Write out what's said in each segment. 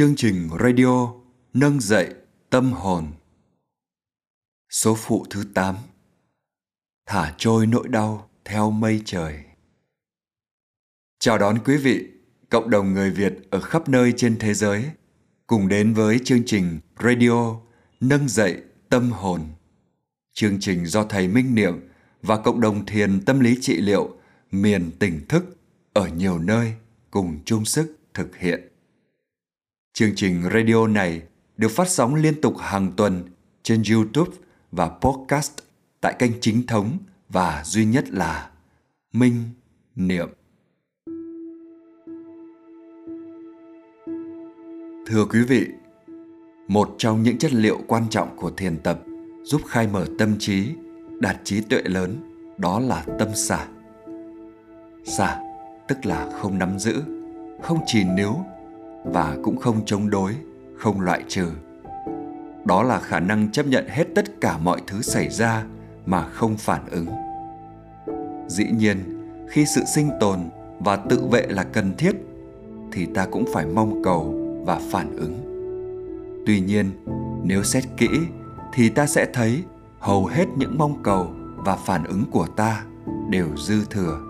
Chương trình radio nâng dậy tâm hồn. Số phụ thứ 8 Thả trôi nỗi đau theo mây trời. Chào đón quý vị, cộng đồng người Việt ở khắp nơi trên thế giới cùng đến với chương trình radio nâng dậy tâm hồn. Chương trình do thầy Minh Niệm và cộng đồng thiền tâm lý trị liệu miền tỉnh thức ở nhiều nơi cùng chung sức thực hiện. Chương trình radio này được phát sóng liên tục hàng tuần trên YouTube và podcast tại kênh chính thống và duy nhất là Minh Niệm. Thưa quý vị, một trong những chất liệu quan trọng của thiền tập giúp khai mở tâm trí, đạt trí tuệ lớn đó là tâm xả. Xả tức là không nắm giữ, không trì níu và cũng không chống đối, không loại trừ. Đó là khả năng chấp nhận hết tất cả mọi thứ xảy ra mà không phản ứng. Dĩ nhiên, khi sự sinh tồn và tự vệ là cần thiết, thì ta cũng phải mong cầu và phản ứng. Tuy nhiên, nếu xét kỹ, thì ta sẽ thấy hầu hết những mong cầu và phản ứng của ta đều dư thừa.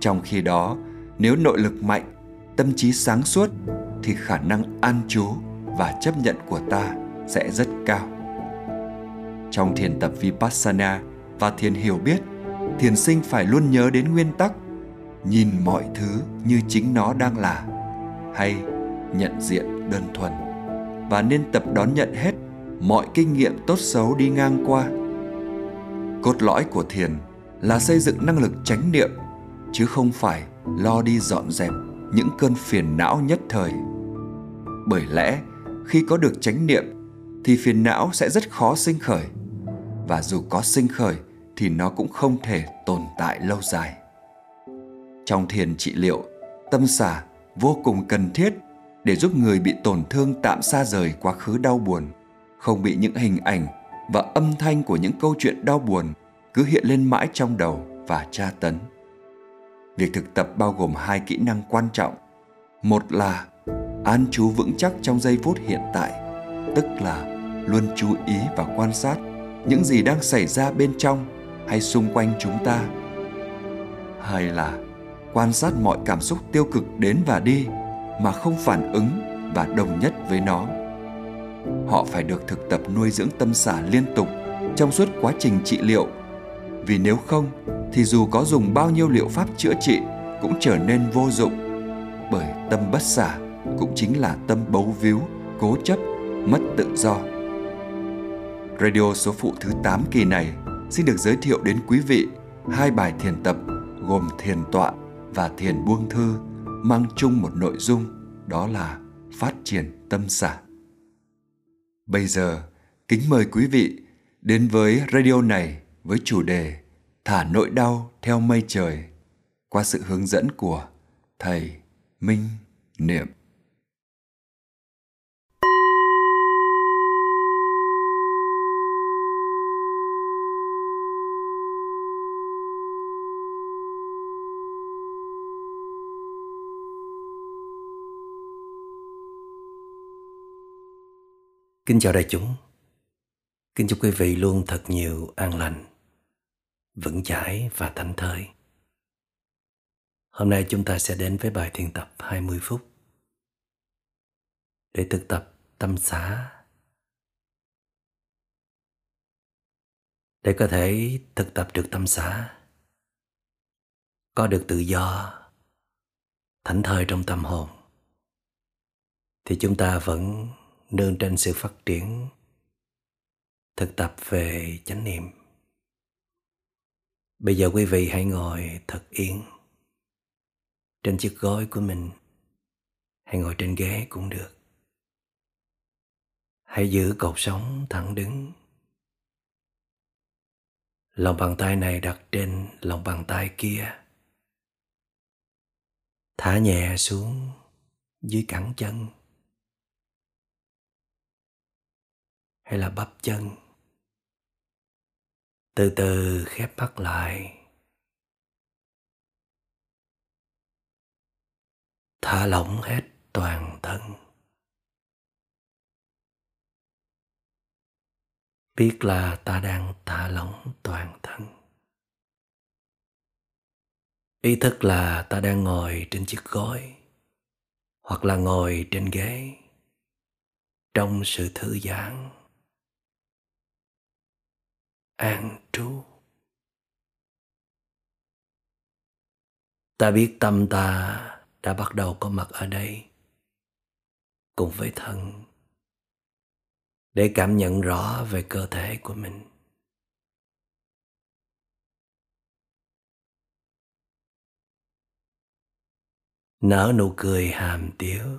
Trong khi đó, nếu nội lực mạnh tâm trí sáng suốt thì khả năng an trú và chấp nhận của ta sẽ rất cao. Trong thiền tập Vipassana và thiền hiểu biết, thiền sinh phải luôn nhớ đến nguyên tắc nhìn mọi thứ như chính nó đang là hay nhận diện đơn thuần và nên tập đón nhận hết mọi kinh nghiệm tốt xấu đi ngang qua. Cốt lõi của thiền là xây dựng năng lực chánh niệm chứ không phải lo đi dọn dẹp những cơn phiền não nhất thời. Bởi lẽ, khi có được chánh niệm, thì phiền não sẽ rất khó sinh khởi, và dù có sinh khởi thì nó cũng không thể tồn tại lâu dài. Trong thiền trị liệu, tâm xả vô cùng cần thiết để giúp người bị tổn thương tạm xa rời quá khứ đau buồn, không bị những hình ảnh và âm thanh của những câu chuyện đau buồn cứ hiện lên mãi trong đầu và tra tấn. Việc thực tập bao gồm hai kỹ năng quan trọng. Một là an trú vững chắc trong giây phút hiện tại, tức là luôn chú ý và quan sát những gì đang xảy ra bên trong hay xung quanh chúng ta. Hai là quan sát mọi cảm xúc tiêu cực đến và đi mà không phản ứng và đồng nhất với nó. Họ phải được thực tập nuôi dưỡng tâm xả liên tục trong suốt quá trình trị liệu vì nếu không thì dù có dùng bao nhiêu liệu pháp chữa trị, cũng trở nên vô dụng. Bởi tâm bất xả cũng chính là tâm bấu víu, cố chấp, mất tự do. Radio số phụ thứ 8 kỳ này xin được giới thiệu đến quý vị hai bài thiền tập gồm thiền tọa và thiền buông thư, mang chung một nội dung, đó là phát triển tâm xả. Bây giờ, kính mời quý vị đến với radio này với chủ đề thả nỗi đau theo mây trời qua sự hướng dẫn của thầy Minh Niệm. Kính chào đại chúng. Kính chúc quý vị luôn thật nhiều an lành vững chãi và thảnh thơi. Hôm nay chúng ta sẽ đến với bài thiền tập 20 phút để thực tập tâm xá. Để có thể thực tập được tâm xá, có được tự do, thảnh thơi trong tâm hồn, thì chúng ta vẫn nương trên sự phát triển thực tập về chánh niệm Bây giờ quý vị hãy ngồi thật yên trên chiếc gối của mình hay ngồi trên ghế cũng được. Hãy giữ cột sống thẳng đứng. Lòng bàn tay này đặt trên lòng bàn tay kia. Thả nhẹ xuống dưới cẳng chân hay là bắp chân từ từ khép mắt lại. Thả lỏng hết toàn thân. Biết là ta đang thả lỏng toàn thân. Ý thức là ta đang ngồi trên chiếc gối, hoặc là ngồi trên ghế, trong sự thư giãn an trú. Ta biết tâm ta đã bắt đầu có mặt ở đây cùng với thân để cảm nhận rõ về cơ thể của mình. Nở nụ cười hàm tiếu.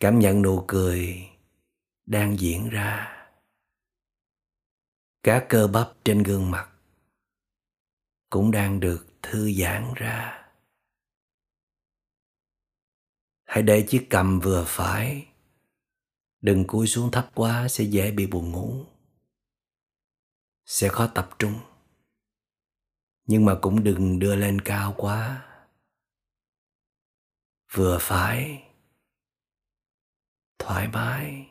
Cảm nhận nụ cười đang diễn ra cả cơ bắp trên gương mặt cũng đang được thư giãn ra. Hãy để chiếc cầm vừa phải, đừng cúi xuống thấp quá sẽ dễ bị buồn ngủ. Sẽ khó tập trung, nhưng mà cũng đừng đưa lên cao quá. Vừa phải, thoải mái.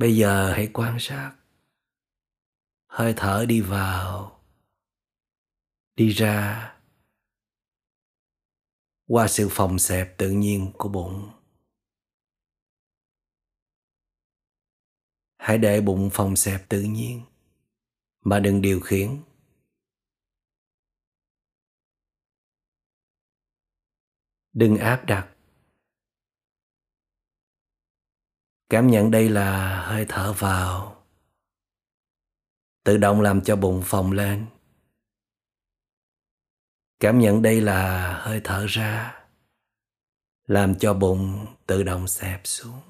Bây giờ hãy quan sát. Hơi thở đi vào. Đi ra. Qua sự phòng xẹp tự nhiên của bụng. Hãy để bụng phòng xẹp tự nhiên, mà đừng điều khiển. Đừng áp đặt. Cảm nhận đây là hơi thở vào. Tự động làm cho bụng phồng lên. Cảm nhận đây là hơi thở ra. Làm cho bụng tự động xẹp xuống.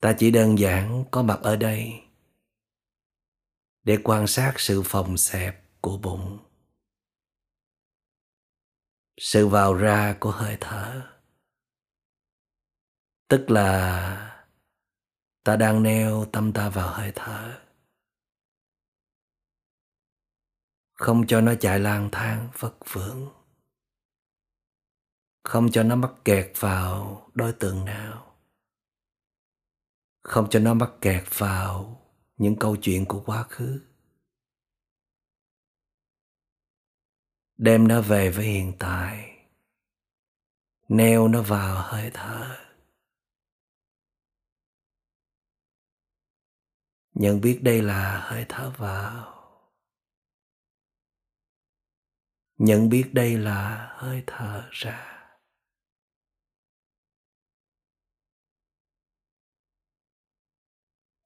Ta chỉ đơn giản có mặt ở đây để quan sát sự phồng xẹp của bụng. Sự vào ra của hơi thở tức là ta đang neo tâm ta vào hơi thở. Không cho nó chạy lang thang, vất vưởng. Không cho nó mắc kẹt vào đối tượng nào. Không cho nó mắc kẹt vào những câu chuyện của quá khứ. Đem nó về với hiện tại. Neo nó vào hơi thở. Nhận biết đây là hơi thở vào. Nhận biết đây là hơi thở ra.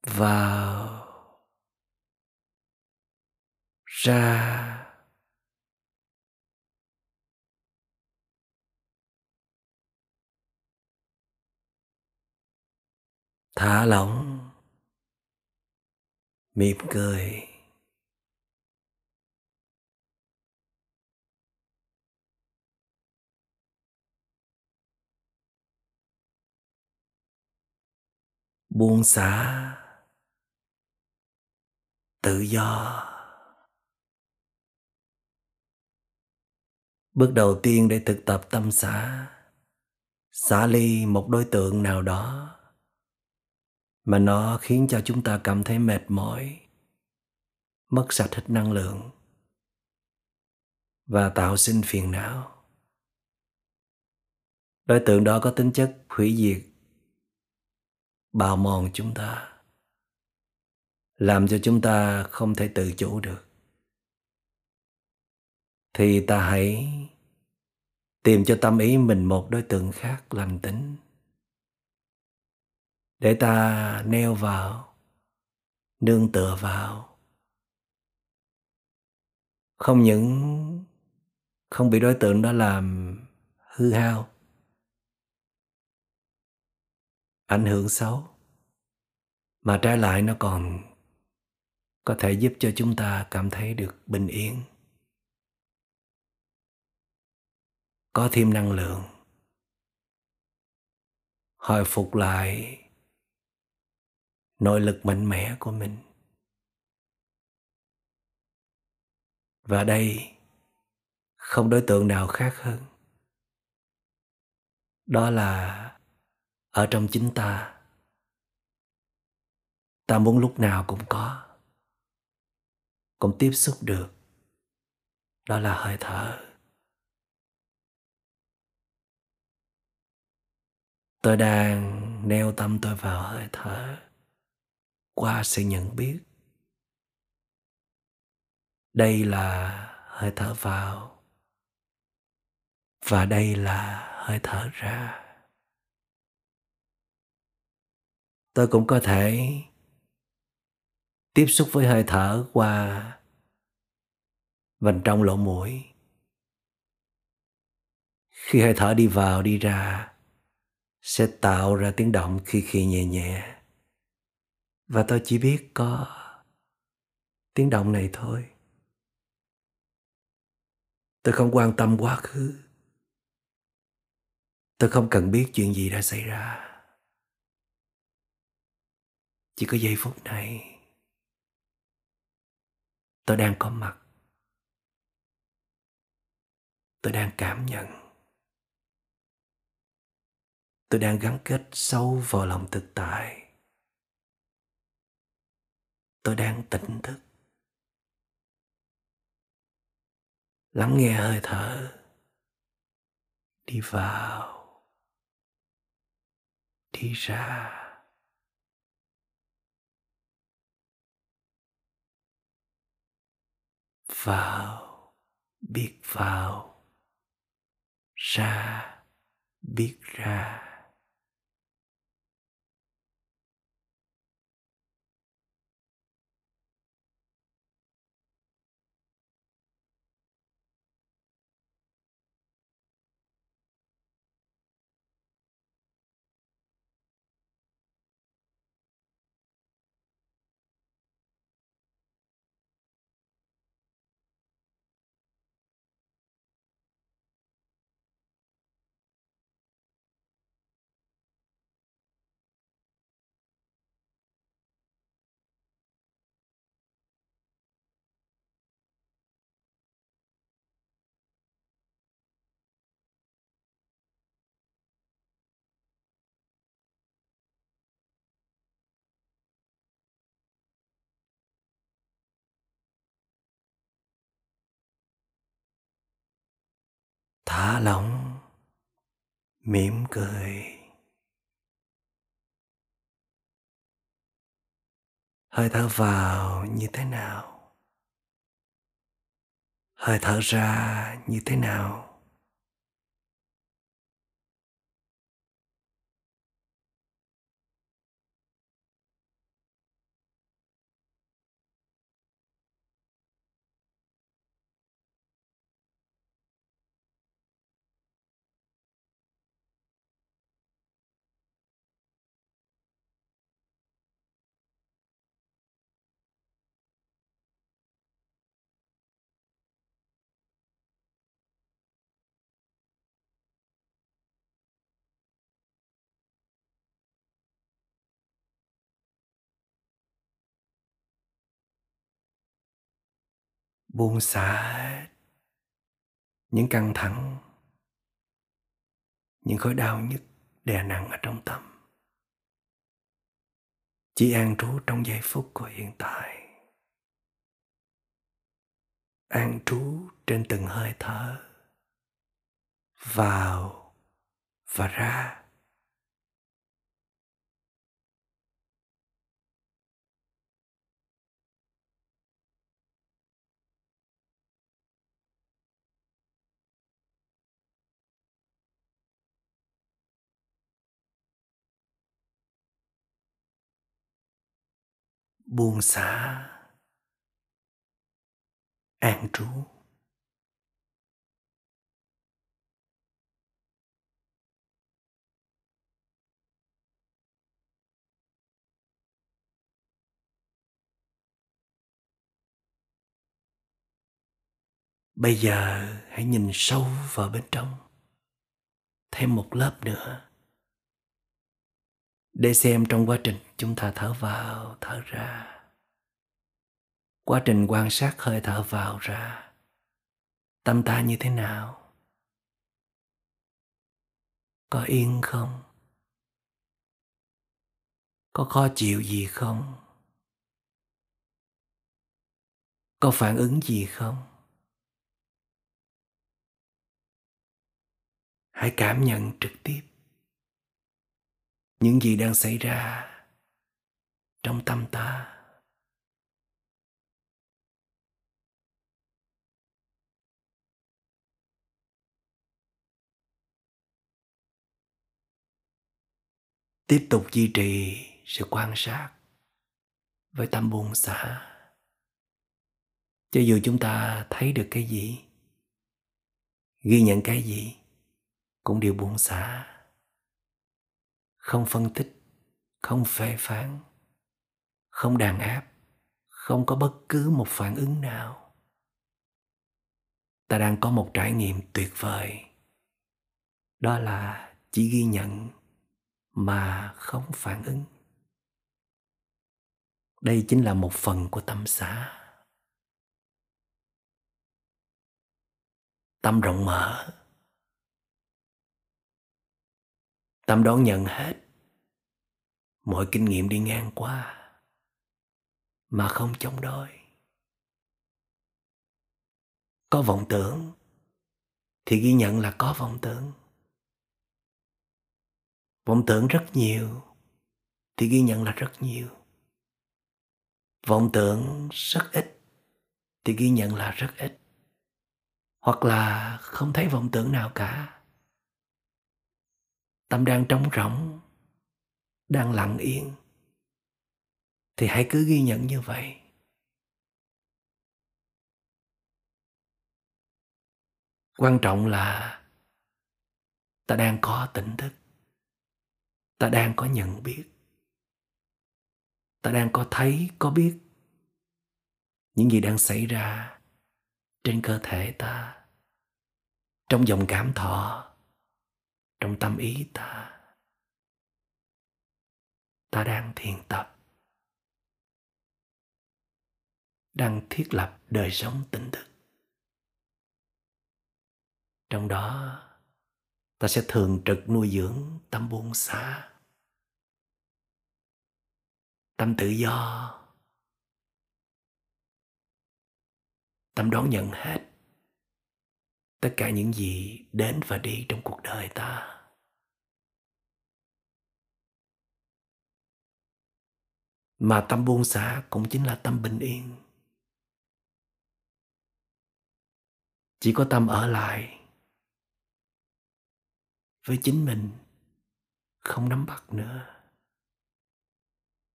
Vào. Ra. Thả lỏng mỉm cười. Buông xả. Tự do. Bước đầu tiên để thực tập tâm xả xả ly một đối tượng nào đó mà nó khiến cho chúng ta cảm thấy mệt mỏi, mất sạch hết năng lượng và tạo sinh phiền não. Đối tượng đó có tính chất hủy diệt, bào mòn chúng ta, làm cho chúng ta không thể tự chủ được. Thì ta hãy tìm cho tâm ý mình một đối tượng khác lành tính để ta neo vào, nương tựa vào. Không những không bị đối tượng đó làm hư hao, ảnh hưởng xấu, mà trái lại nó còn có thể giúp cho chúng ta cảm thấy được bình yên. Có thêm năng lượng, hồi phục lại nội lực mạnh mẽ của mình. Và đây không đối tượng nào khác hơn. Đó là ở trong chính ta. Ta muốn lúc nào cũng có, cũng tiếp xúc được. Đó là hơi thở. Tôi đang neo tâm tôi vào hơi thở qua sự nhận biết. Đây là hơi thở vào. Và đây là hơi thở ra. Tôi cũng có thể tiếp xúc với hơi thở qua vành trong lỗ mũi. Khi hơi thở đi vào, đi ra, sẽ tạo ra tiếng động khi khi nhẹ nhẹ và tôi chỉ biết có tiếng động này thôi. Tôi không quan tâm quá khứ. Tôi không cần biết chuyện gì đã xảy ra. Chỉ có giây phút này, tôi đang có mặt. Tôi đang cảm nhận. Tôi đang gắn kết sâu vào lòng thực tại tôi đang tỉnh thức. Lắng nghe hơi thở. Đi vào. Đi ra. Vào. Biết vào. Ra. Biết ra. Thả lỏng, mỉm cười. Hơi thở vào như thế nào? Hơi thở ra như thế nào? Buông xả những căng thẳng, những khối đau nhức đè nặng ở trong tâm. Chỉ an trú trong giây phút của hiện tại. An trú trên từng hơi thở, vào và ra. Buông xả. An trú. Bây giờ hãy nhìn sâu vào bên trong. Thêm một lớp nữa để xem trong quá trình chúng ta thở vào, thở ra. Quá trình quan sát hơi thở vào ra. Tâm ta như thế nào? Có yên không? Có khó chịu gì không? Có phản ứng gì không? Hãy cảm nhận trực tiếp những gì đang xảy ra trong tâm ta. Tiếp tục duy trì sự quan sát với tâm buông xả. Cho dù chúng ta thấy được cái gì, ghi nhận cái gì, cũng đều buông xả không phân tích, không phê phán, không đàn áp, không có bất cứ một phản ứng nào. Ta đang có một trải nghiệm tuyệt vời. Đó là chỉ ghi nhận mà không phản ứng. Đây chính là một phần của tâm xã tâm rộng mở. Tâm đón nhận hết. Mọi kinh nghiệm đi ngang qua, mà không chống đối. Có vọng tưởng, thì ghi nhận là có vọng tưởng. Vọng tưởng rất nhiều, thì ghi nhận là rất nhiều. Vọng tưởng rất ít, thì ghi nhận là rất ít. Hoặc là không thấy vọng tưởng nào cả tâm đang trống rỗng, đang lặng yên. Thì hãy cứ ghi nhận như vậy. Quan trọng là ta đang có tỉnh thức. Ta đang có nhận biết. Ta đang có thấy, có biết những gì đang xảy ra trên cơ thể ta, trong dòng cảm thọ trong tâm ý ta ta đang thiền tập, đang thiết lập đời sống tỉnh thức. Trong đó, ta sẽ thường trực nuôi dưỡng tâm buông xả tâm tự do, tâm đón nhận hết tất cả những gì đến và đi trong cuộc đời ta. Mà tâm buông xả cũng chính là tâm bình yên. Chỉ có tâm ở lại với chính mình, không nắm bắt nữa,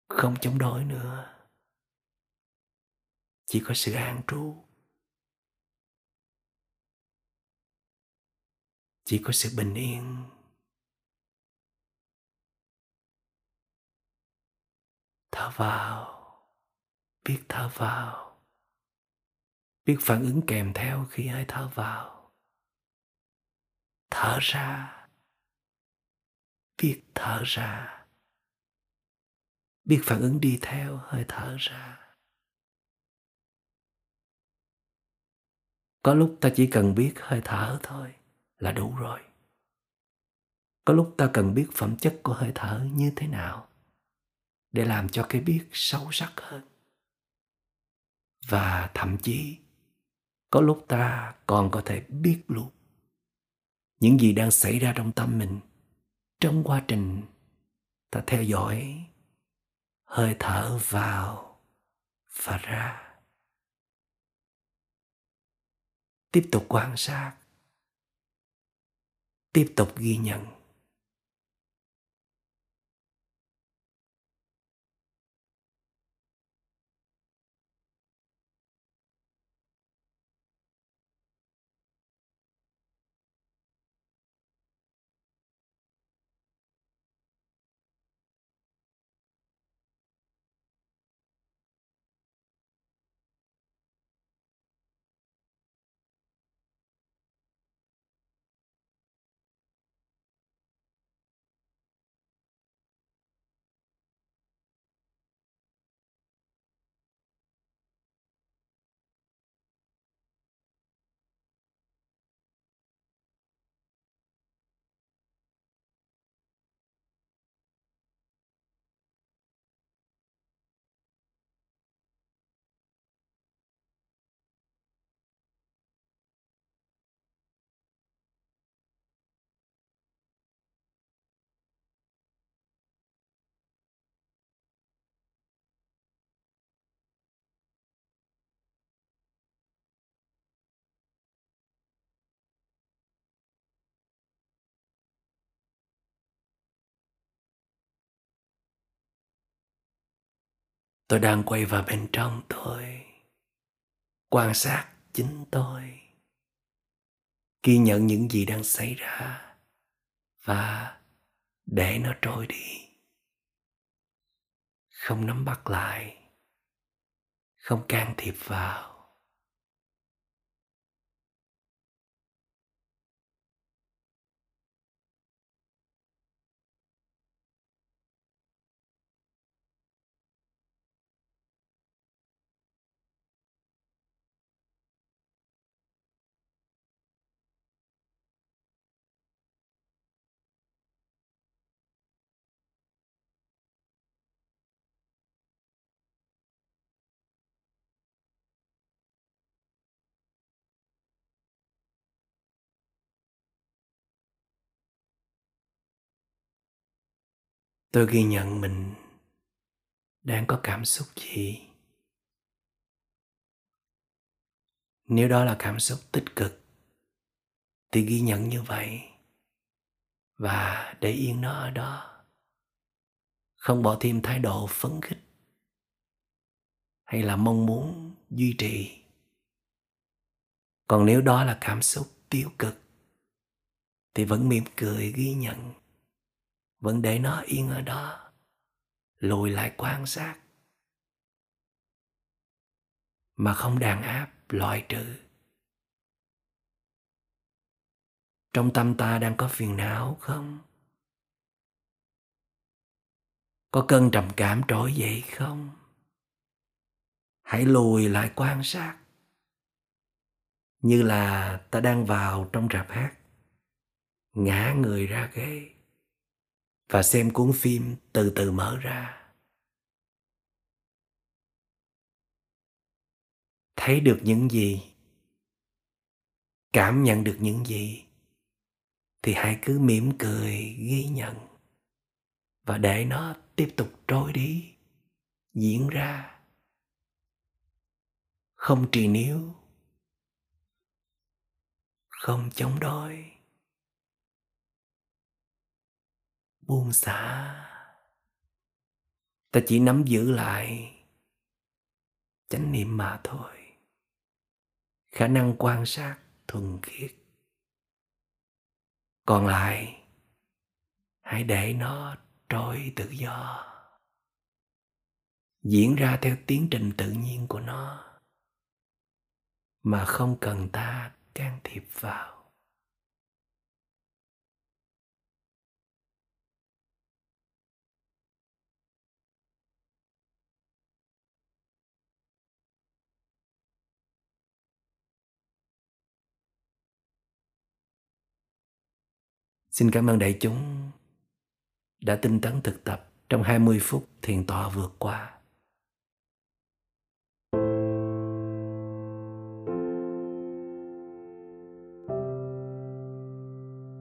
không chống đối nữa. Chỉ có sự an trú. Chỉ có sự bình yên. Thở vào, biết thở vào, biết phản ứng kèm theo khi hơi thở vào. Thở ra, biết thở ra, biết phản ứng đi theo, hơi thở ra. Có lúc ta chỉ cần biết hơi thở thôi là đủ rồi. Có lúc ta cần biết phẩm chất của hơi thở như thế nào để làm cho cái biết sâu sắc hơn. Và thậm chí, có lúc ta còn có thể biết luôn những gì đang xảy ra trong tâm mình trong quá trình ta theo dõi hơi thở vào và ra. Tiếp tục quan sát tiếp tục ghi nhận. Tôi đang quay vào bên trong tôi. Quan sát chính tôi. Ghi nhận những gì đang xảy ra. Và để nó trôi đi. Không nắm bắt lại. Không can thiệp vào. Tôi ghi nhận mình đang có cảm xúc gì. Nếu đó là cảm xúc tích cực, thì ghi nhận như vậy và để yên nó ở đó. Không bỏ thêm thái độ phấn khích hay là mong muốn duy trì. Còn nếu đó là cảm xúc tiêu cực, thì vẫn mỉm cười ghi nhận vẫn để nó yên ở đó. Lùi lại quan sát. Mà không đàn áp, loại trừ. Trong tâm ta đang có phiền não không? Có cơn trầm cảm trỗi dậy không? Hãy lùi lại quan sát. Như là ta đang vào trong rạp hát. Ngã người ra ghế và xem cuốn phim từ từ mở ra. Thấy được những gì? Cảm nhận được những gì? Thì hãy cứ mỉm cười, ghi nhận. Và để nó tiếp tục trôi đi, diễn ra. Không trì níu. Không chống đối. Buông xả. Ta chỉ nắm giữ lại chánh niệm mà thôi. Khả năng quan sát thuần khiết. Còn lại, hãy để nó trôi tự do. Diễn ra theo tiến trình tự nhiên của nó, mà không cần ta can thiệp vào. Xin cảm ơn đại chúng đã tinh tấn thực tập trong 20 phút thiền tọa vượt qua.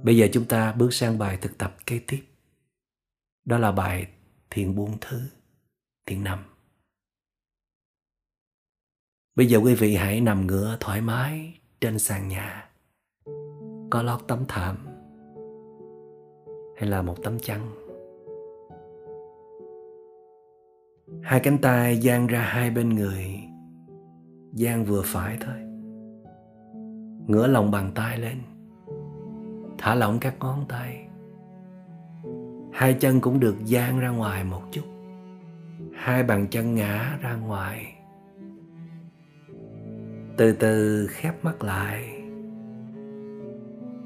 Bây giờ chúng ta bước sang bài thực tập kế tiếp. Đó là bài thiền buông thứ, thiền nằm. Bây giờ quý vị hãy nằm ngửa thoải mái trên sàn nhà. Có lót tấm thảm hay là một tấm chăn hai cánh tay dang ra hai bên người dang vừa phải thôi. Ngửa lòng bàn tay lên, thả lỏng các ngón tay. Hai chân cũng được dang ra ngoài một chút. Hai bàn chân ngã ra ngoài. Từ từ khép mắt lại.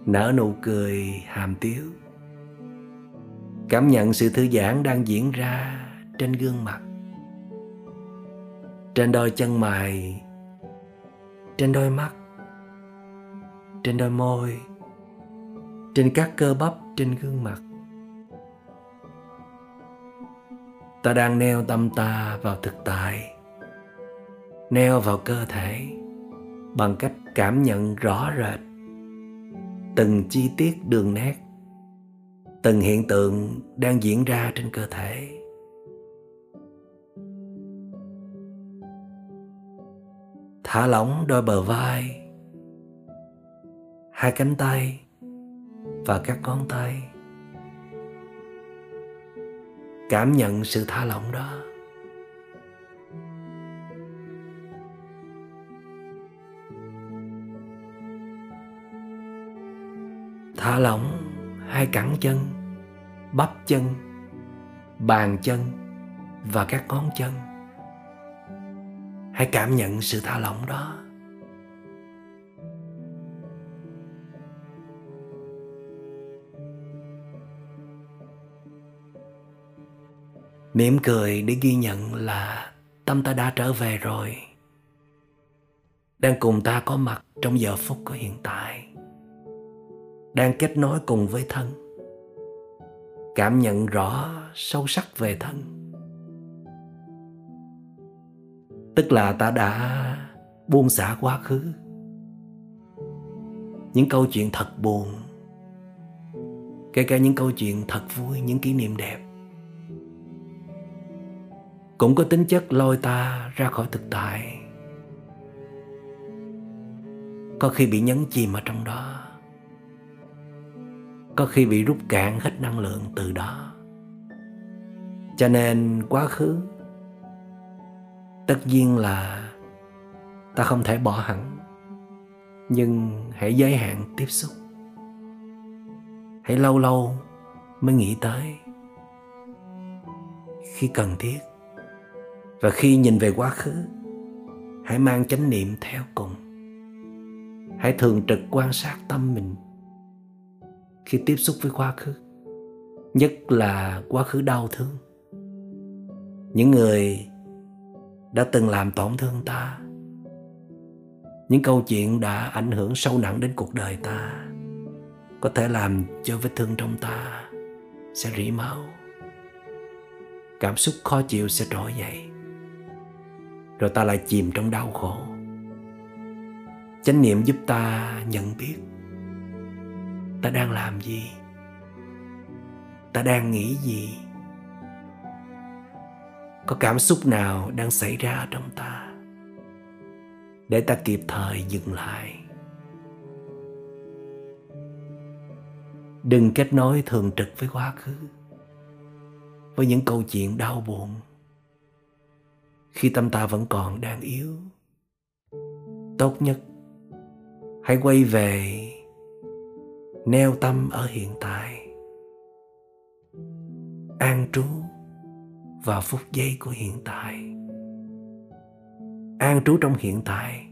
Nở nụ cười hàm tiếu cảm nhận sự thư giãn đang diễn ra trên gương mặt, trên đôi chân mày, trên đôi mắt, trên đôi môi, trên các cơ bắp trên gương mặt. Ta đang neo tâm ta vào thực tại, neo vào cơ thể bằng cách cảm nhận rõ rệt từng chi tiết đường nét từng hiện tượng đang diễn ra trên cơ thể. Thả lỏng đôi bờ vai, hai cánh tay và các ngón tay. Cảm nhận sự thả lỏng đó. Thả lỏng hai cẳng chân, bắp chân, bàn chân và các ngón chân. Hãy cảm nhận sự thả lỏng đó. Mỉm cười để ghi nhận là tâm ta đã trở về rồi. Đang cùng ta có mặt trong giờ phút của hiện tại đang kết nối cùng với thân. Cảm nhận rõ sâu sắc về thân. Tức là ta đã buông xả quá khứ. Những câu chuyện thật buồn, kể cả những câu chuyện thật vui, những kỷ niệm đẹp, cũng có tính chất lôi ta ra khỏi thực tại. Có khi bị nhấn chìm ở trong đó có khi bị rút cạn hết năng lượng từ đó. Cho nên quá khứ, tất nhiên là ta không thể bỏ hẳn, nhưng hãy giới hạn tiếp xúc. Hãy lâu lâu mới nghĩ tới khi cần thiết, và khi nhìn về quá khứ, hãy mang chánh niệm theo cùng. Hãy thường trực quan sát tâm mình khi tiếp xúc với quá khứ, nhất là quá khứ đau thương. Những người đã từng làm tổn thương ta, những câu chuyện đã ảnh hưởng sâu nặng đến cuộc đời ta, có thể làm cho vết thương trong ta sẽ rỉ máu. Cảm xúc khó chịu sẽ trỗi dậy, rồi ta lại chìm trong đau khổ. Chánh niệm giúp ta nhận biết ta đang làm gì? Ta đang nghĩ gì? Có cảm xúc nào đang xảy ra trong ta? Để ta kịp thời dừng lại. Đừng kết nối thường trực với quá khứ, với những câu chuyện đau buồn. Khi tâm ta vẫn còn đang yếu, tốt nhất hãy quay về neo tâm ở hiện tại. An trú vào phút giây của hiện tại. An trú trong hiện tại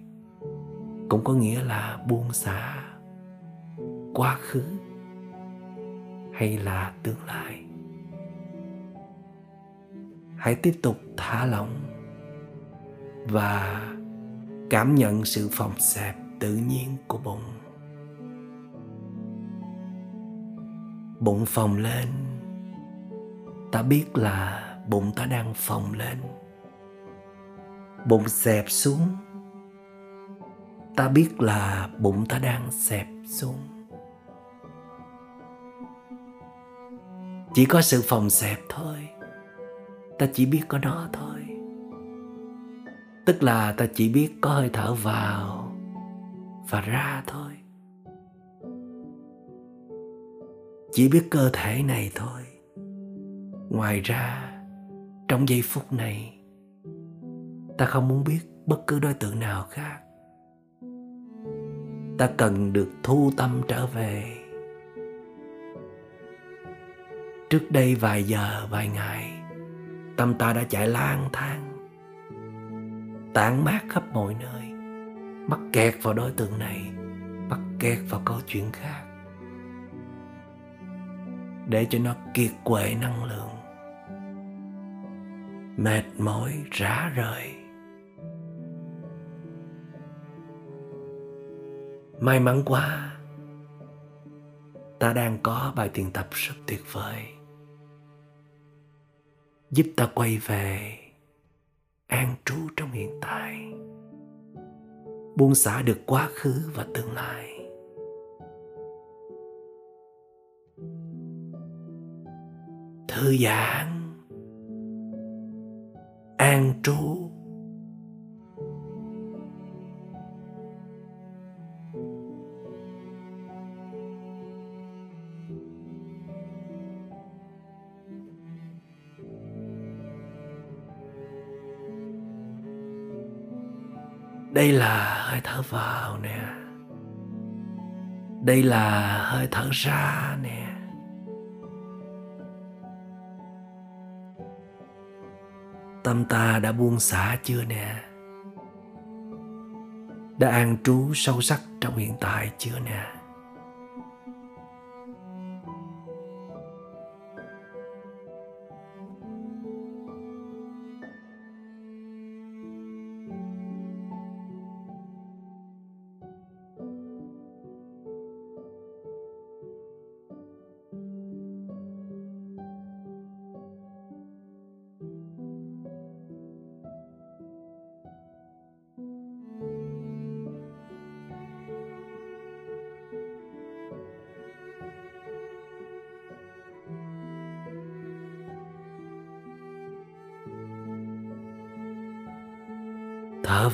cũng có nghĩa là buông xả quá khứ hay là tương lai. Hãy tiếp tục thả lỏng và cảm nhận sự phòng xẹp tự nhiên của bụng. Bụng phồng lên. Ta biết là bụng ta đang phồng lên. Bụng xẹp xuống. Ta biết là bụng ta đang xẹp xuống. Chỉ có sự phồng xẹp thôi. Ta chỉ biết có nó thôi. Tức là ta chỉ biết có hơi thở vào và ra thôi. Chỉ biết cơ thể này thôi. Ngoài ra, trong giây phút này, ta không muốn biết bất cứ đối tượng nào khác. Ta cần được thu tâm trở về. Trước đây vài giờ, vài ngày, tâm ta đã chạy lang thang, tản mát khắp mọi nơi, mắc kẹt vào đối tượng này, mắc kẹt vào câu chuyện khác để cho nó kiệt quệ năng lượng. Mệt mỏi rã rời. May mắn quá, ta đang có bài thiền tập rất tuyệt vời. Giúp ta quay về an trú trong hiện tại. Buông xả được quá khứ và tương lai. Thư giãn. An trú. Đây là hơi thở vào nè. Đây là hơi thở ra nè. Tâm ta đã buông xả chưa nè? Đã an trú sâu sắc trong hiện tại chưa nè?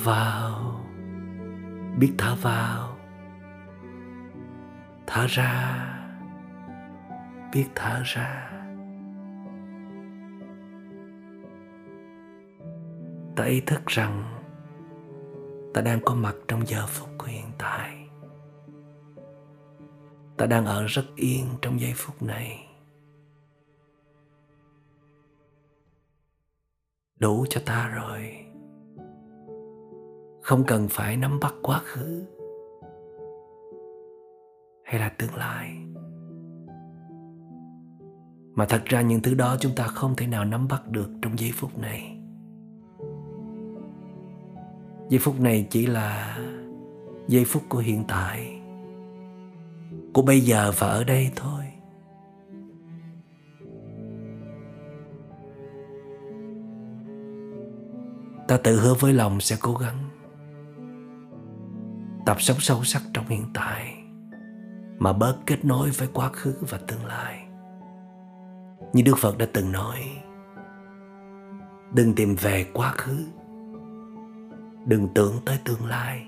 Vào, biết thở vào thở ra, biết thở ra. Ta ý thức rằng ta đang có mặt trong giờ phút của hiện tại. Ta đang ở rất yên trong giây phút này. Đủ cho ta rồi không cần phải nắm bắt quá khứ. Hay là tương lai. Mà thật ra những thứ đó chúng ta không thể nào nắm bắt được trong giây phút này. Giây phút này chỉ là giây phút của hiện tại, của bây giờ và ở đây thôi. Ta tự hứa với lòng sẽ cố gắng tập sống sâu sắc trong hiện tại, mà bớt kết nối với quá khứ và tương lai. Như đức phật đã từng nói, đừng tìm về quá khứ, đừng tưởng tới tương lai.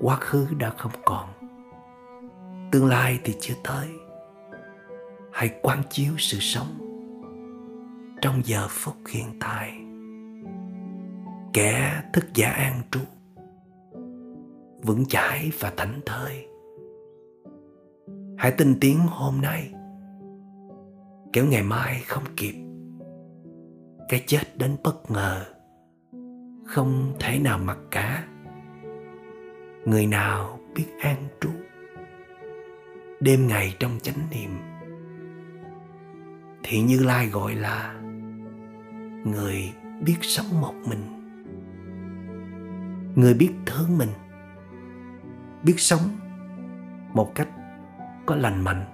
Quá khứ đã không còn, tương lai thì chưa tới. Hãy quán chiếu sự sống trong giờ phút hiện tại. Kẻ thức giả an trú vững chãi và thảnh thơi. Hãy tin tiếng hôm nay. Kéo ngày mai không kịp. Cái chết đến bất ngờ. Không thể nào mặc cả. Người nào biết an trú. Đêm ngày trong chánh niệm. Thì như lai gọi là, người biết sống một mình. Người biết thương mình biết sống một cách có lành mạnh,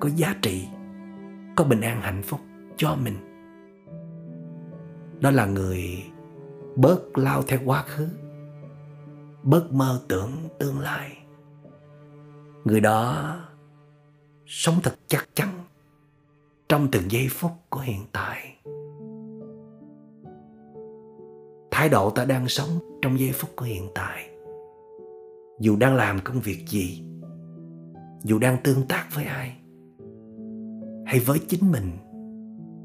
có giá trị, có bình an hạnh phúc cho mình. Đó là người bớt lao theo quá khứ, bớt mơ tưởng tương lai. Người đó sống thật chắc chắn trong từng giây phút của hiện tại. Thái độ ta đang sống trong giây phút của hiện tại dù đang làm công việc gì, dù đang tương tác với ai, hay với chính mình,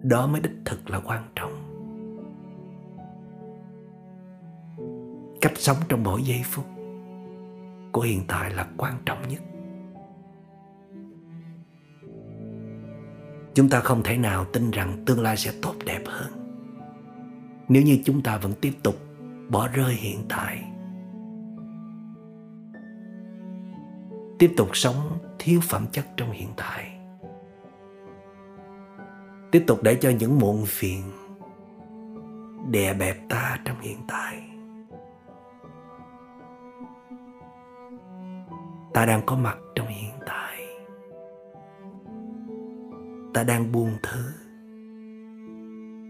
đó mới đích thực là quan trọng. Cách sống trong mỗi giây phút của hiện tại là quan trọng nhất. Chúng ta không thể nào tin rằng tương lai sẽ tốt đẹp hơn nếu như chúng ta vẫn tiếp tục bỏ rơi hiện tại. Tiếp tục sống thiếu phẩm chất trong hiện tại. Tiếp tục để cho những muộn phiền đè bẹp ta trong hiện tại. Ta đang có mặt trong hiện tại. Ta đang buông thứ.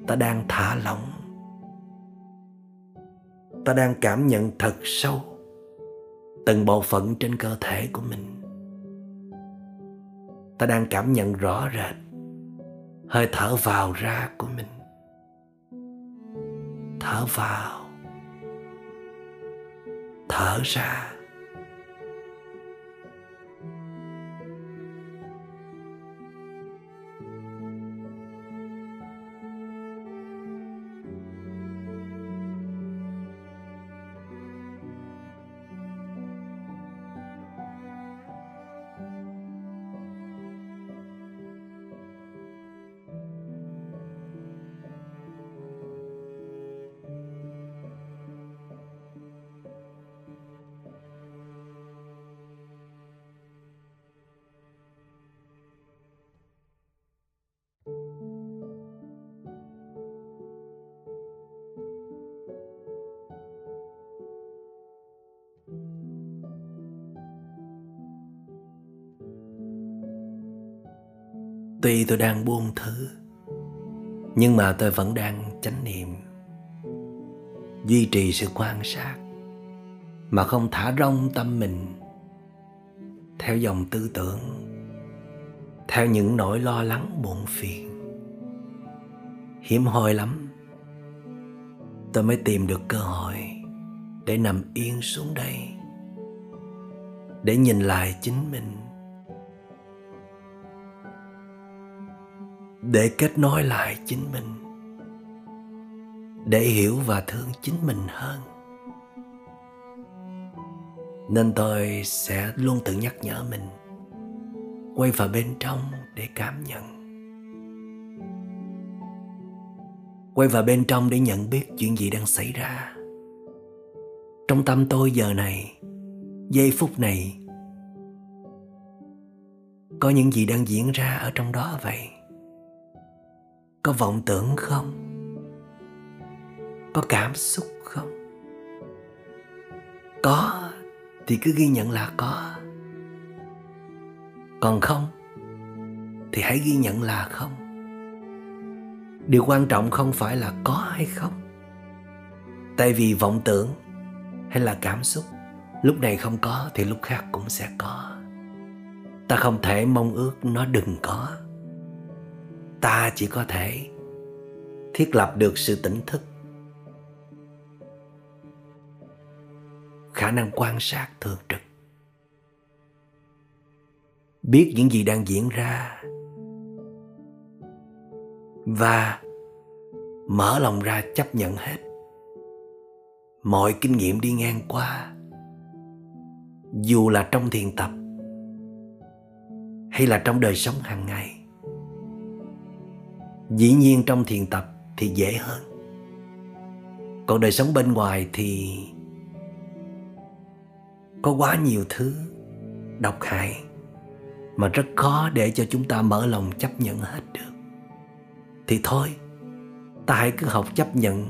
Ta đang thả lỏng. Ta đang cảm nhận thật sâu từng bộ phận trên cơ thể của mình. Ta đang cảm nhận rõ rệt hơi thở vào ra của mình. Thở vào. Thở ra. Tôi đang buông thứ. Nhưng mà tôi vẫn đang chánh niệm. Duy trì sự quan sát Mà không thả rong tâm mình Theo dòng tư tưởng, Theo những nỗi lo lắng buồn phiền. Hiếm hoi lắm, Tôi mới tìm được cơ hội Để nằm yên xuống đây, Để nhìn lại chính mình. Để kết nối lại chính mình, để hiểu và thương chính mình hơn. Nên tôi sẽ luôn tự nhắc nhở mình, quay vào bên trong để cảm nhận. Quay vào bên trong để nhận biết chuyện gì đang xảy ra. Trong tâm tôi giờ này, giây phút này, có những gì đang diễn ra ở trong đó vậy? Có vọng tưởng không? Có cảm xúc không? Có thì cứ ghi nhận là có. Còn không thì hãy ghi nhận là không. Điều quan trọng không phải là có hay không. Tại vì vọng tưởng hay là cảm xúc lúc này không có thì lúc khác cũng sẽ có. Ta không thể mong ước nó đừng có ta chỉ có thể thiết lập được sự tỉnh thức. Khả năng quan sát thường trực. Biết những gì đang diễn ra. Và mở lòng ra chấp nhận hết mọi kinh nghiệm đi ngang qua. Dù là trong thiền tập hay là trong đời sống hàng ngày dĩ nhiên trong thiền tập thì dễ hơn. Còn đời sống bên ngoài thì có quá nhiều thứ độc hại mà rất khó để cho chúng ta mở lòng chấp nhận hết được. Thì thôi, ta hãy cứ học chấp nhận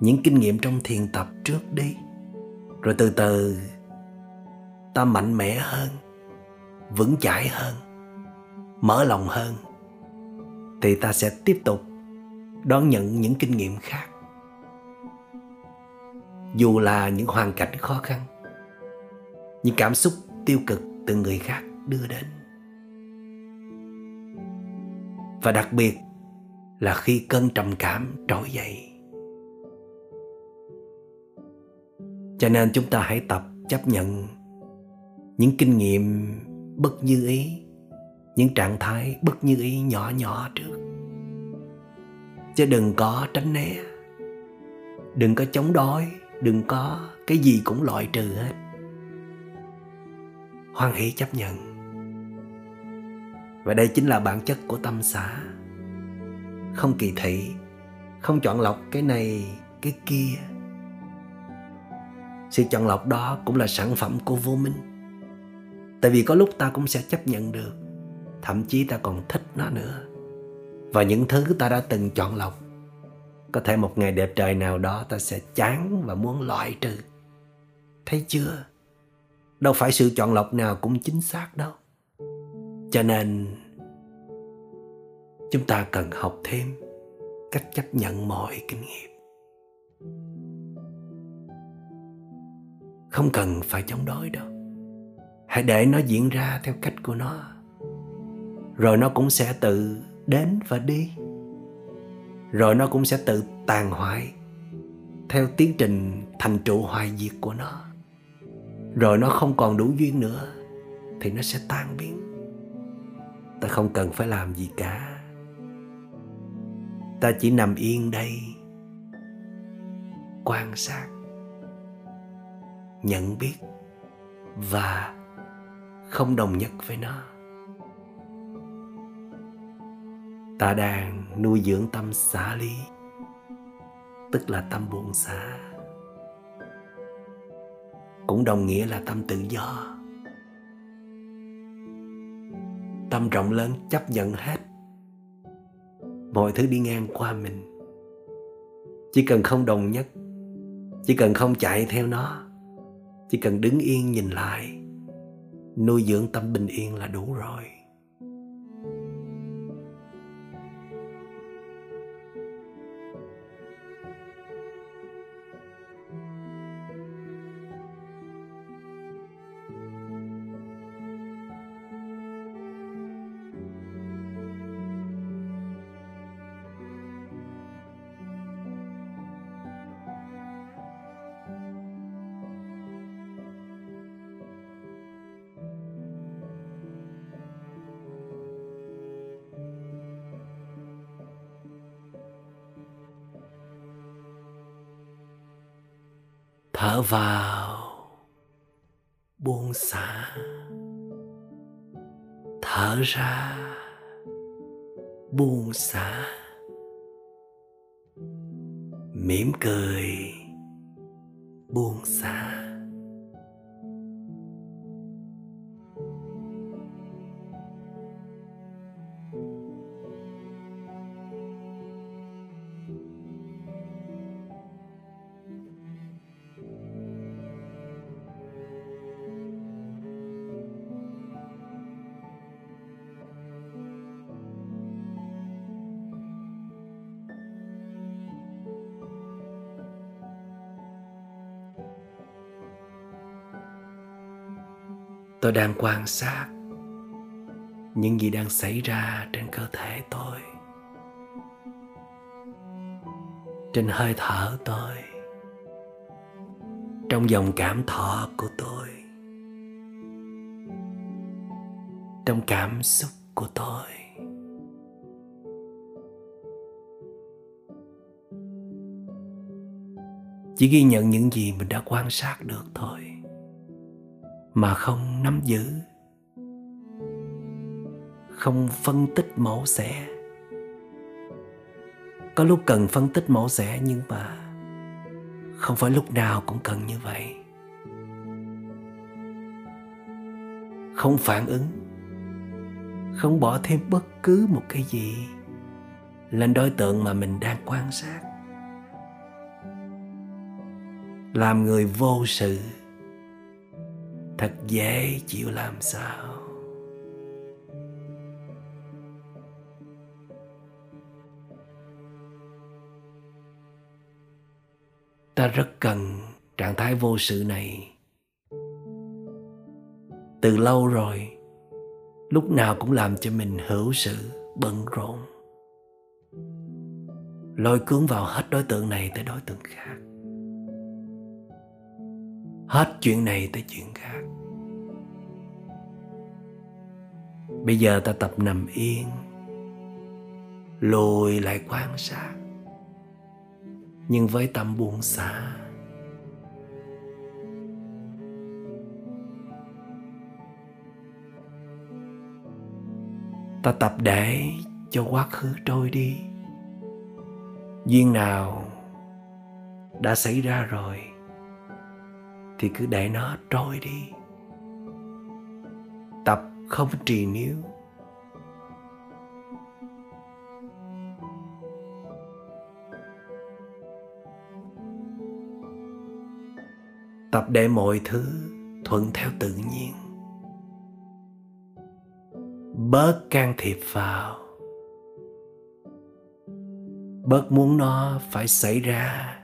những kinh nghiệm trong thiền tập trước đi, rồi từ từ ta mạnh mẽ hơn, vững chãi hơn, mở lòng hơn thì ta sẽ tiếp tục đón nhận những kinh nghiệm khác. Dù là những hoàn cảnh khó khăn, những cảm xúc tiêu cực từ người khác đưa đến. Và đặc biệt là khi cơn trầm cảm trỗi dậy. Cho nên chúng ta hãy tập chấp nhận những kinh nghiệm bất như ý những trạng thái bất như ý nhỏ nhỏ trước. Chứ đừng có tránh né. Đừng có chống đối, đừng có cái gì cũng loại trừ hết. Hoan hỷ chấp nhận. Và đây chính là bản chất của tâm xã không kỳ thị, không chọn lọc cái này, cái kia. Sự chọn lọc đó cũng là sản phẩm của vô minh. Tại vì có lúc ta cũng sẽ chấp nhận được thậm chí ta còn thích nó nữa. Và những thứ ta đã từng chọn lọc, có thể một ngày đẹp trời nào đó ta sẽ chán và muốn loại trừ. Thấy chưa? Đâu phải sự chọn lọc nào cũng chính xác đâu. Cho nên, chúng ta cần học thêm cách chấp nhận mọi kinh nghiệm. Không cần phải chống đối đâu. Hãy để nó diễn ra theo cách của nó rồi nó cũng sẽ tự đến và đi. Rồi nó cũng sẽ tự tàn hoại theo tiến trình thành trụ hoại diệt của nó. Rồi nó không còn đủ duyên nữa thì nó sẽ tan biến. Ta không cần phải làm gì cả. Ta chỉ nằm yên đây, quan sát, nhận biết và không đồng nhất với nó. Ta đang nuôi dưỡng tâm xả lý, tức là tâm buông xả cũng đồng nghĩa là tâm tự do. Tâm rộng lớn chấp nhận hết mọi thứ đi ngang qua mình. Chỉ cần không đồng nhất, chỉ cần không chạy theo nó, chỉ cần đứng yên nhìn lại, nuôi dưỡng tâm bình yên là đủ rồi. Thở vào buông xả. Thở ra buông xả. Mỉm cười buông xả. Tôi đang quan sát những gì đang xảy ra trên cơ thể tôi, trên hơi thở tôi, trong dòng cảm thọ của tôi, trong cảm xúc của tôi. Chỉ ghi nhận những gì mình đã quan sát được thôi mà không nắm giữ. Không phân tích mẫu xẻ. Có lúc cần phân tích mẫu xẻ nhưng mà không phải lúc nào cũng cần như vậy. Không phản ứng. Không bỏ thêm bất cứ một cái gì lên đối tượng mà mình đang quan sát. Làm người vô sự thật dễ chịu làm sao. Ta rất cần trạng thái vô sự này. Từ lâu rồi, lúc nào cũng làm cho mình hữu sự, bận rộn. Lôi cuốn vào hết đối tượng này tới đối tượng khác. Hết chuyện này tới chuyện khác. Bây giờ ta tập nằm yên. Lùi lại quan sát. Nhưng với tâm buông xả ta tập để cho quá khứ trôi đi. Duyên nào đã xảy ra rồi thì cứ để nó trôi đi không trì níu. Tập để mọi thứ thuận theo tự nhiên. Bớt can thiệp vào. Bớt muốn nó phải xảy ra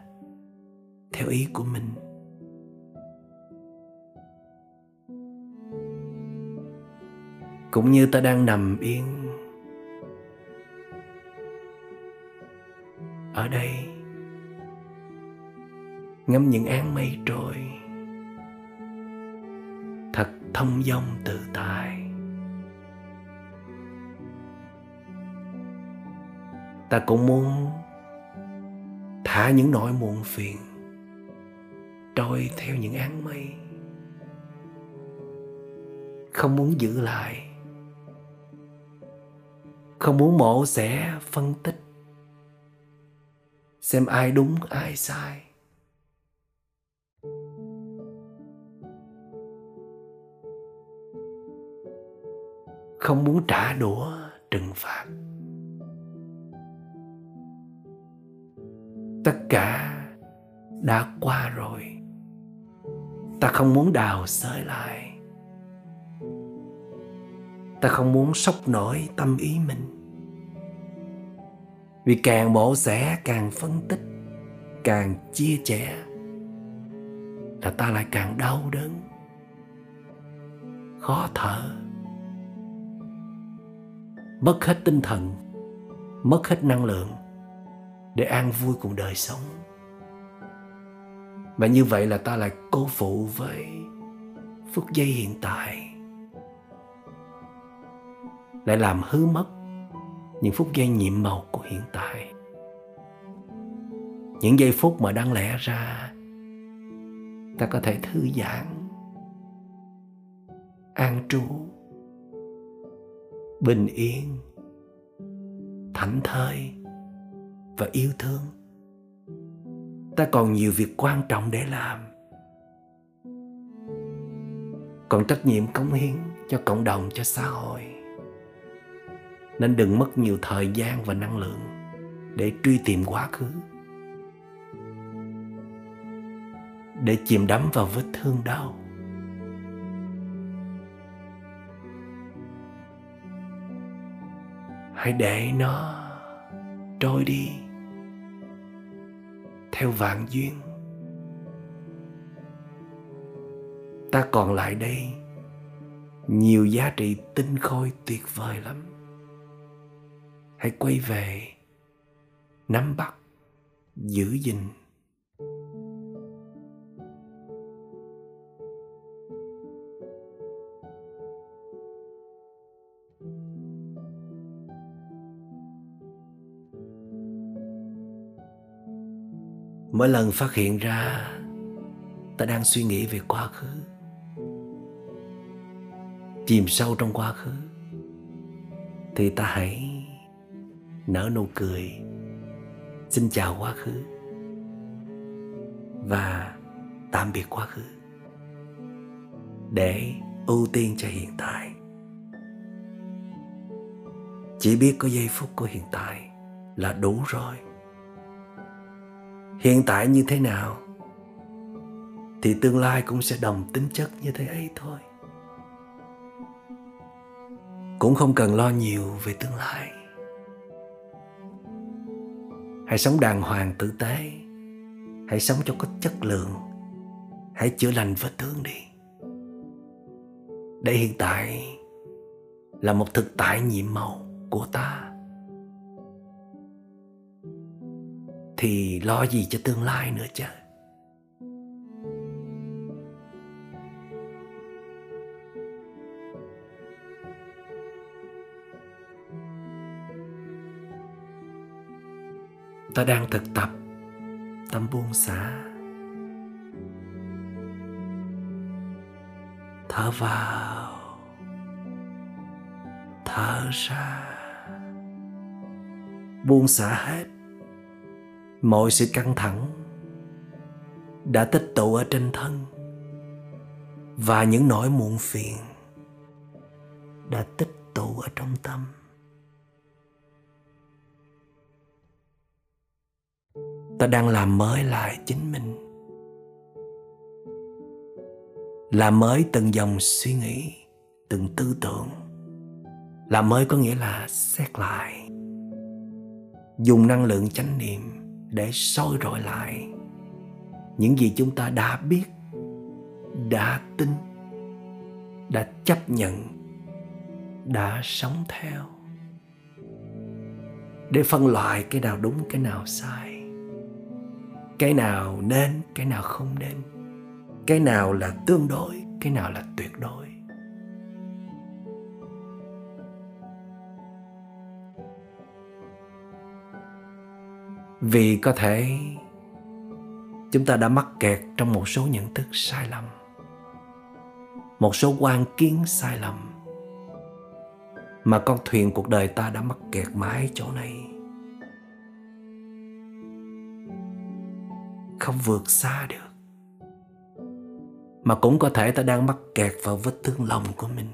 theo ý của mình. Cũng như ta đang nằm yên. Ở đây, ngắm những áng mây trôi, thật thông dong tự tại. Ta cũng muốn thả những nỗi muộn phiền, trôi theo những áng mây. Không muốn giữ lại không muốn mổ xẻ phân tích. Xem ai đúng, ai sai. Không muốn trả đũa trừng phạt. Tất cả đã qua rồi. Ta không muốn đào xới lại ta không muốn sốc nổi tâm ý mình. Vì càng mổ xẻ càng phân tích, càng chia sẻ là ta lại càng đau đớn, khó thở. Mất hết tinh thần, mất hết năng lượng để an vui cùng đời sống. Và như vậy là ta lại cố phụ với phút giây hiện tại lại làm hư mất những phút giây nhiệm màu của hiện tại. Những giây phút mà đáng lẽ ra, ta có thể thư giãn, an trú, bình yên, thảnh thơi và yêu thương. Ta còn nhiều việc quan trọng để làm. Còn trách nhiệm cống hiến cho cộng đồng, cho xã hội nên đừng mất nhiều thời gian và năng lượng để truy tìm quá khứ. Để chìm đắm vào vết thương đau. Hãy để nó trôi đi theo vạn duyên. Ta còn lại đây nhiều giá trị tinh khôi tuyệt vời lắm hãy quay về, nắm bắt, giữ gìn. Mỗi lần phát hiện ra, ta đang suy nghĩ về quá khứ. Chìm sâu trong quá khứ, thì ta hãy nở nụ cười. Xin chào quá khứ và tạm biệt quá khứ. Để ưu tiên cho hiện tại. Chỉ biết có giây phút của hiện tại là đủ rồi. Hiện tại như thế nào thì tương lai cũng sẽ đồng tính chất như thế ấy thôi. Cũng không cần lo nhiều về tương lai hãy sống đàng hoàng tử tế. Hãy sống cho có chất lượng. Hãy chữa lành vết thương đi. Để hiện tại là một thực tại nhiệm màu của ta. Thì lo gì cho tương lai nữa chứ? Ta đang thực tập. Tâm buông xả. Thở vào. Thở ra. Buông xả hết. Mọi sự căng thẳng đã tích tụ ở trên thân. Và những nỗi muộn phiền đã tích tụ ở trong tâm. Ta đang làm mới lại chính mình. Làm mới từng dòng suy nghĩ, từng tư tưởng. Làm mới có nghĩa là xét lại. Dùng năng lượng chánh niệm để soi rọi lại những gì chúng ta đã biết, đã tin, đã chấp nhận, đã sống theo. Để phân loại cái nào đúng, cái nào sai cái nào nên, cái nào không nên. Cái nào là tương đối, cái nào là tuyệt đối. Vì có thể chúng ta đã mắc kẹt trong một số nhận thức sai lầm, một số quan kiến sai lầm mà con thuyền cuộc đời ta đã mắc kẹt mãi chỗ này. Không vượt xa được. Mà cũng có thể ta đang mắc kẹt vào vết thương lòng của mình.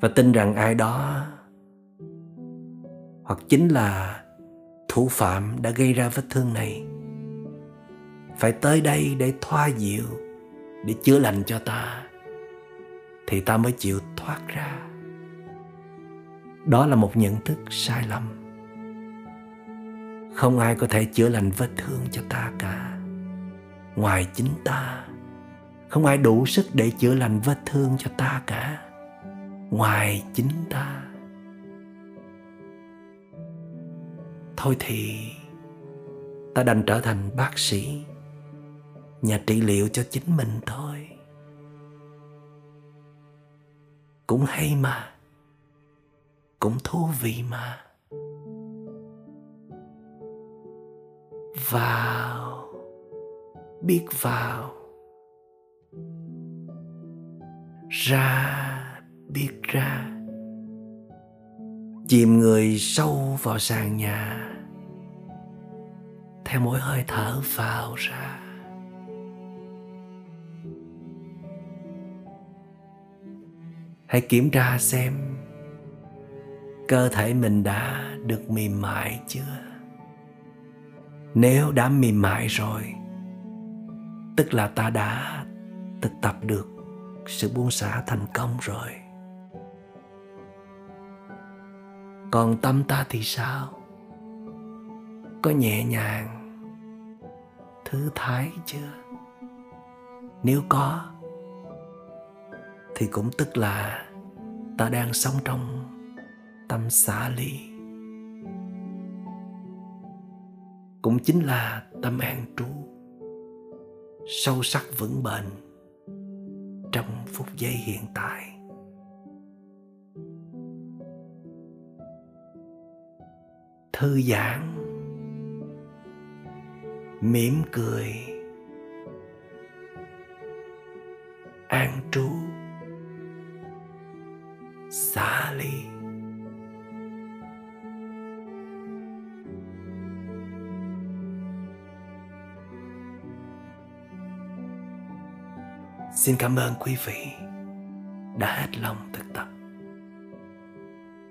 Và tin rằng ai đó, hoặc chính là thủ phạm đã gây ra vết thương này, phải tới đây để thoa dịu, để chữa lành cho ta, thì ta mới chịu thoát ra. Đó là một nhận thức sai lầm không ai có thể chữa lành vết thương cho ta cả. Ngoài chính ta, không ai đủ sức để chữa lành vết thương cho ta cả. Ngoài chính ta. Thôi thì, ta đành trở thành bác sĩ, nhà trị liệu cho chính mình thôi. Cũng hay mà, cũng thú vị mà. Vào. Biết vào. Ra, biết ra. Chìm người sâu vào sàn nhà. Theo mỗi hơi thở vào ra. Hãy kiểm tra xem cơ thể mình đã được mềm mại chưa? Nếu đã mềm mại rồi, tức là ta đã thực tập được sự buông xả thành công rồi. Còn tâm ta thì sao? Có nhẹ nhàng, thư thái chưa? Nếu có, thì cũng tức là ta đang sống trong tâm xả ly. Cũng chính là tâm an trú, sâu sắc vững bền trong phút giây hiện tại. Thư giãn, mỉm cười, an trú, xả ly. Xin cảm ơn quý vị đã hết lòng thực tập.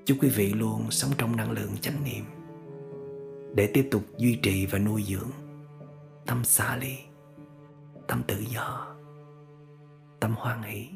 Chúc quý vị luôn sống trong năng lượng chánh niệm để tiếp tục duy trì và nuôi dưỡng tâm xả ly, tâm tự do, tâm hoan hỷ.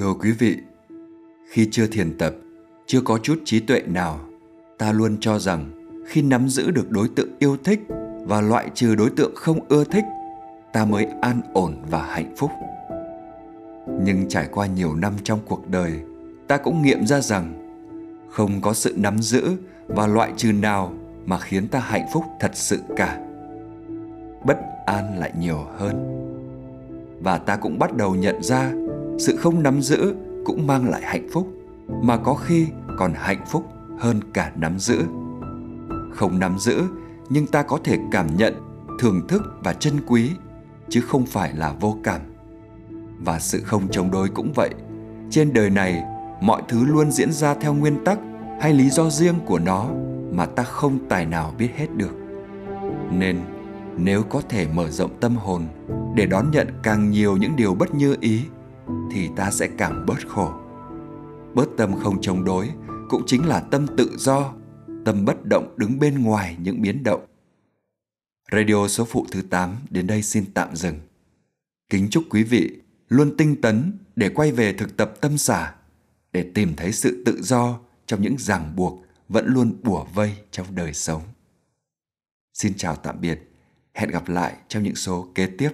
Thưa quý vị, khi chưa thiền tập, chưa có chút trí tuệ nào, ta luôn cho rằng khi nắm giữ được đối tượng yêu thích và loại trừ đối tượng không ưa thích, ta mới an ổn và hạnh phúc. Nhưng trải qua nhiều năm trong cuộc đời, ta cũng nghiệm ra rằng không có sự nắm giữ và loại trừ nào mà khiến ta hạnh phúc thật sự cả. Bất an lại nhiều hơn. Và ta cũng bắt đầu nhận ra sự không nắm giữ cũng mang lại hạnh phúc, mà có khi còn hạnh phúc hơn cả nắm giữ. Không nắm giữ, nhưng ta có thể cảm nhận thưởng thức và trân quý, chứ không phải là vô cảm. Và sự không chống đối cũng vậy. Trên đời này, mọi thứ luôn diễn ra theo nguyên tắc hay lý do riêng của nó mà ta không tài nào biết hết được. Nên, nếu có thể mở rộng tâm hồn để đón nhận càng nhiều những điều bất như ý thì ta sẽ càng bớt khổ. Bớt tâm không chống đối cũng chính là tâm tự do, tâm bất động đứng bên ngoài những biến động. Radio số phụ thứ 8 đến đây xin tạm dừng. Kính chúc quý vị luôn tinh tấn để quay về thực tập tâm xả, để tìm thấy sự tự do trong những ràng buộc vẫn luôn bủa vây trong đời sống. Xin chào tạm biệt, hẹn gặp lại trong những số kế tiếp.